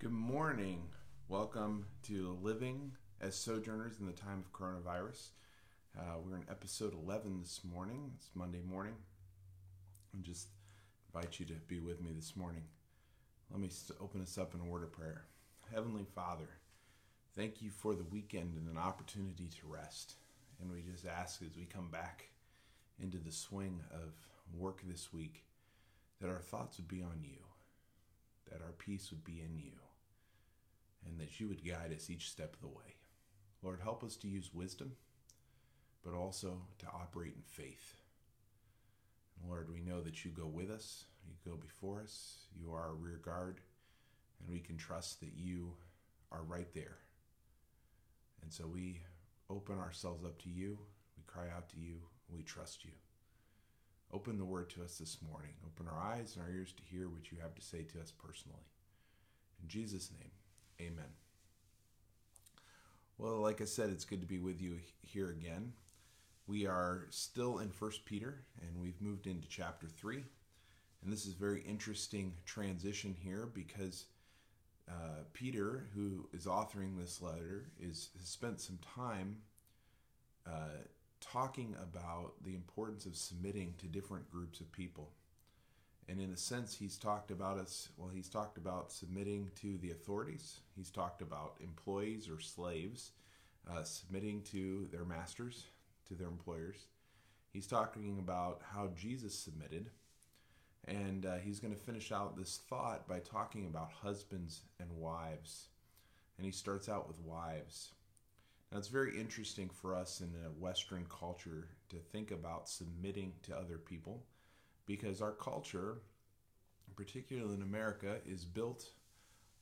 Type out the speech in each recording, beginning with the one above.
Good morning. Welcome to Living as Sojourners in the Time of Coronavirus. Uh, we're in episode 11 this morning. It's Monday morning. And just invite you to be with me this morning. Let me open us up in a word of prayer. Heavenly Father, thank you for the weekend and an opportunity to rest. And we just ask as we come back into the swing of work this week that our thoughts would be on you, that our peace would be in you and that you would guide us each step of the way. Lord, help us to use wisdom, but also to operate in faith. Lord, we know that you go with us, you go before us, you are our rear guard, and we can trust that you are right there. And so we open ourselves up to you, we cry out to you, we trust you. Open the word to us this morning. Open our eyes and our ears to hear what you have to say to us personally. In Jesus' name, Amen. Well, like I said, it's good to be with you here again. We are still in First Peter, and we've moved into chapter 3. And this is a very interesting transition here because uh, Peter, who is authoring this letter, is has spent some time uh, talking about the importance of submitting to different groups of people. And in a sense, he's talked about us, well, he's talked about submitting to the authorities. He's talked about employees or slaves uh, submitting to their masters, to their employers. He's talking about how Jesus submitted. And uh, he's going to finish out this thought by talking about husbands and wives. And he starts out with wives. Now, it's very interesting for us in a Western culture to think about submitting to other people because our culture, particularly in America, is built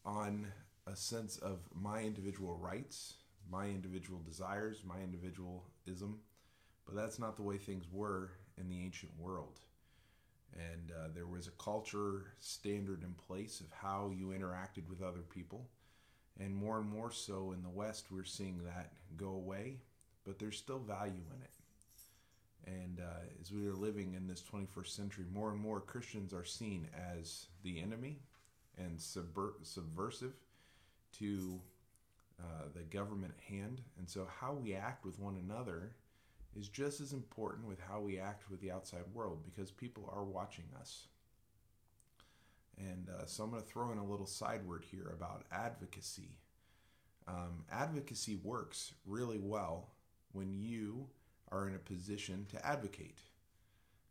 on a sense of my individual rights, my individual desires, my individualism. But that's not the way things were in the ancient world. And uh, there was a culture standard in place of how you interacted with other people. And more and more so in the West, we're seeing that go away, but there's still value in it. And uh, as we are living in this 21st century, more and more Christians are seen as the enemy and subver- subversive to uh, the government at hand. And so, how we act with one another is just as important with how we act with the outside world because people are watching us. And uh, so, I'm going to throw in a little side word here about advocacy. Um, advocacy works really well when you are in a position to advocate.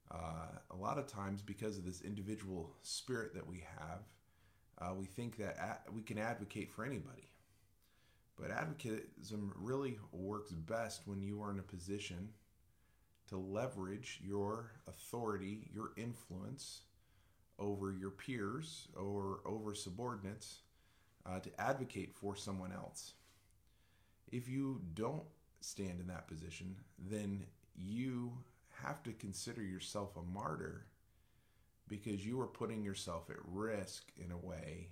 Uh, a lot of times, because of this individual spirit that we have, uh, we think that a- we can advocate for anybody. But advocatism really works best when you are in a position to leverage your authority, your influence over your peers or over subordinates uh, to advocate for someone else. If you don't stand in that position, then you have to consider yourself a martyr because you are putting yourself at risk in a way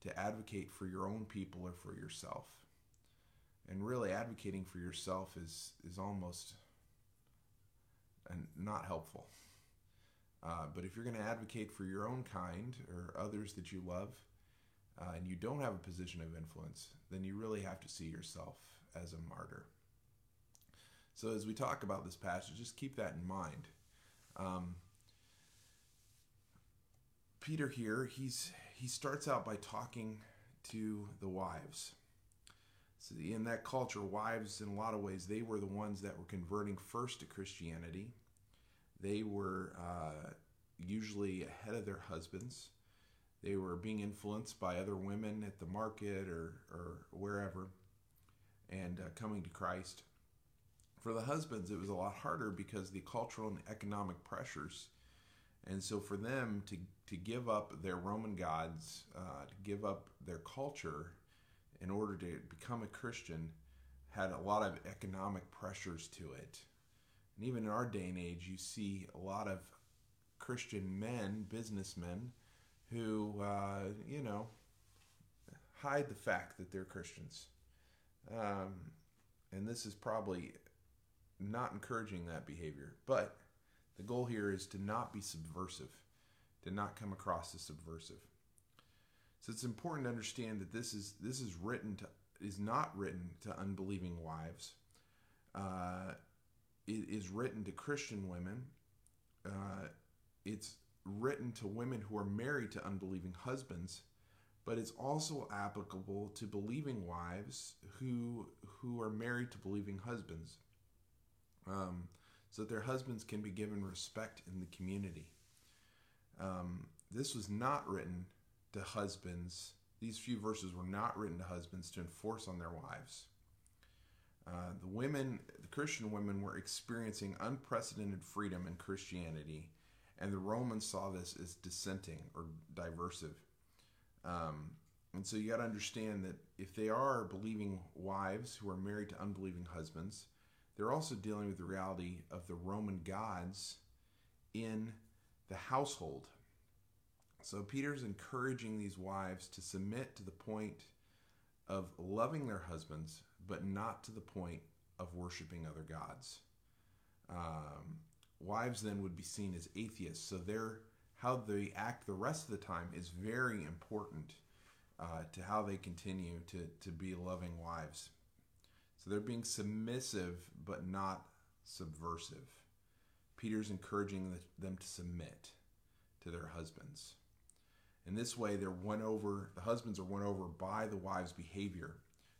to advocate for your own people or for yourself. And really advocating for yourself is is almost not helpful. Uh, but if you're going to advocate for your own kind or others that you love, uh, and you don't have a position of influence, then you really have to see yourself as a martyr. So as we talk about this passage, just keep that in mind. Um, Peter here, he's he starts out by talking to the wives. So in that culture, wives, in a lot of ways, they were the ones that were converting first to Christianity. They were uh, usually ahead of their husbands. They were being influenced by other women at the market or, or wherever and uh, coming to Christ. For the husbands, it was a lot harder because the cultural and economic pressures. And so for them to, to give up their Roman gods, uh, to give up their culture in order to become a Christian, had a lot of economic pressures to it. And even in our day and age, you see a lot of Christian men, businessmen, who, uh, you know, hide the fact that they're Christians. Um, and this is probably not encouraging that behavior. But the goal here is to not be subversive, to not come across as subversive. So it's important to understand that this is this is written to is not written to unbelieving wives. Uh, it is written to Christian women. Uh, it's written to women who are married to unbelieving husbands, but it's also applicable to believing wives who who are married to believing husbands, um, so that their husbands can be given respect in the community. Um, this was not written to husbands. These few verses were not written to husbands to enforce on their wives. Uh, the women, the Christian women, were experiencing unprecedented freedom in Christianity, and the Romans saw this as dissenting or diversive. Um, and so you got to understand that if they are believing wives who are married to unbelieving husbands, they're also dealing with the reality of the Roman gods in the household. So Peter's encouraging these wives to submit to the point of loving their husbands, but not to the point of worshiping other gods. Um, wives then would be seen as atheists, so their how they act the rest of the time is very important uh, to how they continue to to be loving wives. So they're being submissive, but not subversive. Peter's encouraging them to submit to their husbands. In this way, they're won over, the husbands are won over by the wives' behavior,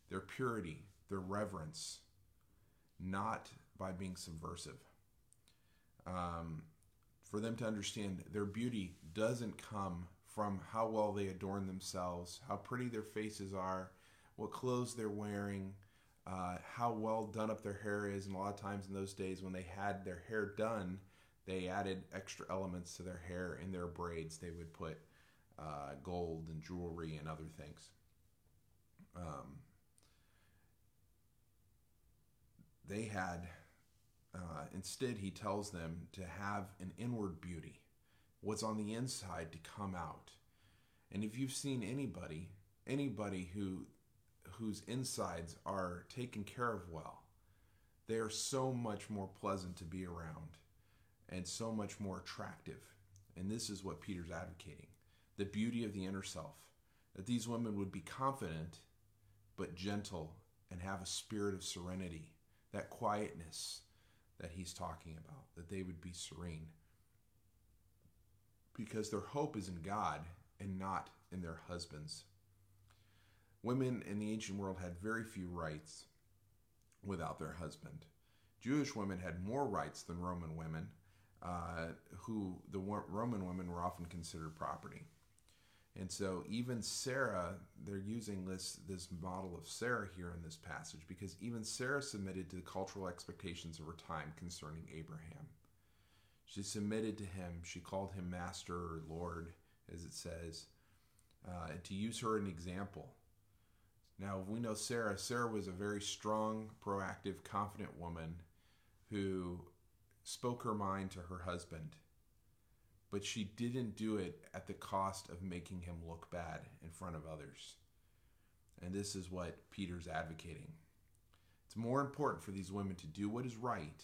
their purity, their reverence, not by being subversive. Um, for them to understand their beauty doesn't come from how well they adorn themselves, how pretty their faces are, what clothes they're wearing, uh, how well done up their hair is. And a lot of times in those days, when they had their hair done, they added extra elements to their hair in their braids. They would put uh, gold and jewelry and other things. Um, they had, uh, instead, he tells them to have an inward beauty, what's on the inside to come out. And if you've seen anybody, anybody who whose insides are taken care of well, they are so much more pleasant to be around and so much more attractive. And this is what Peter's advocating the beauty of the inner self, that these women would be confident but gentle and have a spirit of serenity, that quietness that he's talking about, that they would be serene. Because their hope is in God and not in their husbands. Women in the ancient world had very few rights without their husband. Jewish women had more rights than Roman women, uh, who the Roman women were often considered property. And so even Sarah, they're using this this model of Sarah here in this passage because even Sarah submitted to the cultural expectations of her time concerning Abraham. She submitted to him. She called him master or lord, as it says, uh, to use her an example. Now we know Sarah. Sarah was a very strong, proactive, confident woman who spoke her mind to her husband but she didn't do it at the cost of making him look bad in front of others. And this is what Peter's advocating. It's more important for these women to do what is right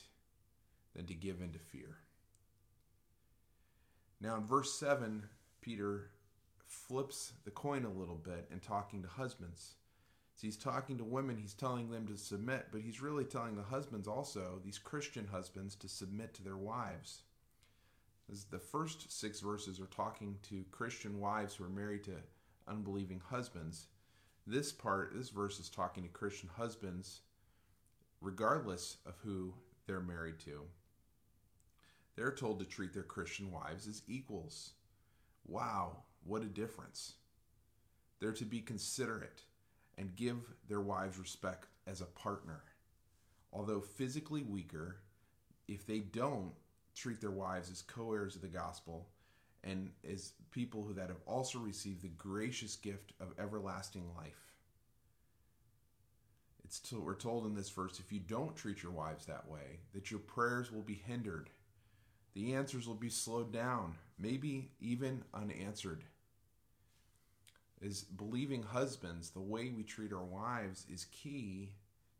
than to give in to fear. Now, in verse 7, Peter flips the coin a little bit and talking to husbands. So he's talking to women, he's telling them to submit, but he's really telling the husbands also, these Christian husbands, to submit to their wives. The first six verses are talking to Christian wives who are married to unbelieving husbands. This part, this verse is talking to Christian husbands, regardless of who they're married to. They're told to treat their Christian wives as equals. Wow, what a difference. They're to be considerate and give their wives respect as a partner. Although physically weaker, if they don't, treat their wives as co-heirs of the gospel and as people who that have also received the gracious gift of everlasting life. It's to, we're told in this verse if you don't treat your wives that way, that your prayers will be hindered. The answers will be slowed down, maybe even unanswered. As believing husbands, the way we treat our wives is key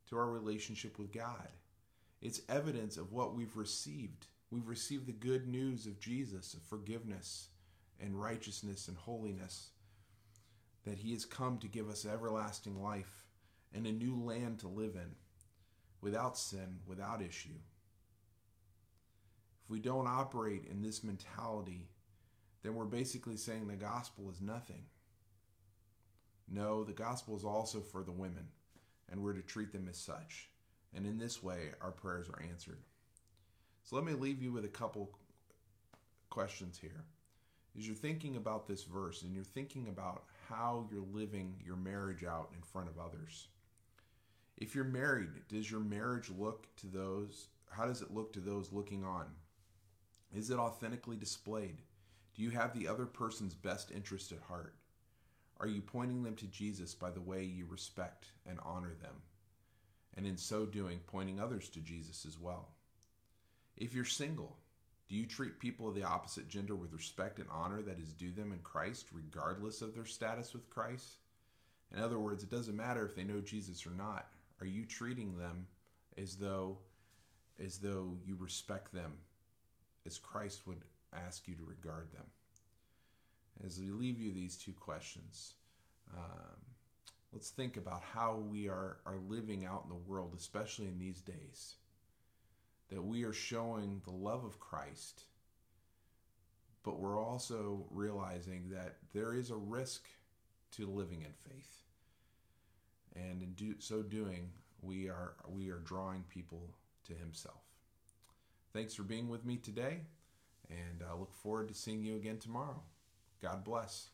to our relationship with God. It's evidence of what we've received We've received the good news of Jesus, of forgiveness and righteousness and holiness. that He has come to give us everlasting life and a new land to live in without sin, without issue. If we don't operate in this mentality, then we're basically saying the gospel is nothing. No, the gospel is also for the women, and we're to treat them as such. And in this way, our prayers are answered. So let me leave you with a couple questions here. As you're thinking about this verse and you're thinking about how you're living your marriage out in front of others, if you're married, does your marriage look to those? How does it look to those looking on? Is it authentically displayed? Do you have the other person's best interest at heart? Are you pointing them to Jesus by the way you respect and honor them? And in so doing, pointing others to Jesus as well. If you're single, do you treat people of the opposite gender with respect and honor that is due them in Christ, regardless of their status with Christ? In other words, it doesn't matter if they know Jesus or not. Are you treating them as though as though you respect them as Christ would ask you to regard them? As we leave you these two questions, um, let's think about how we are, are living out in the world, especially in these days. That we are showing the love of Christ, but we're also realizing that there is a risk to living in faith and in do, so doing, we are we are drawing people to Himself. Thanks for being with me today, and I look forward to seeing you again tomorrow. God bless.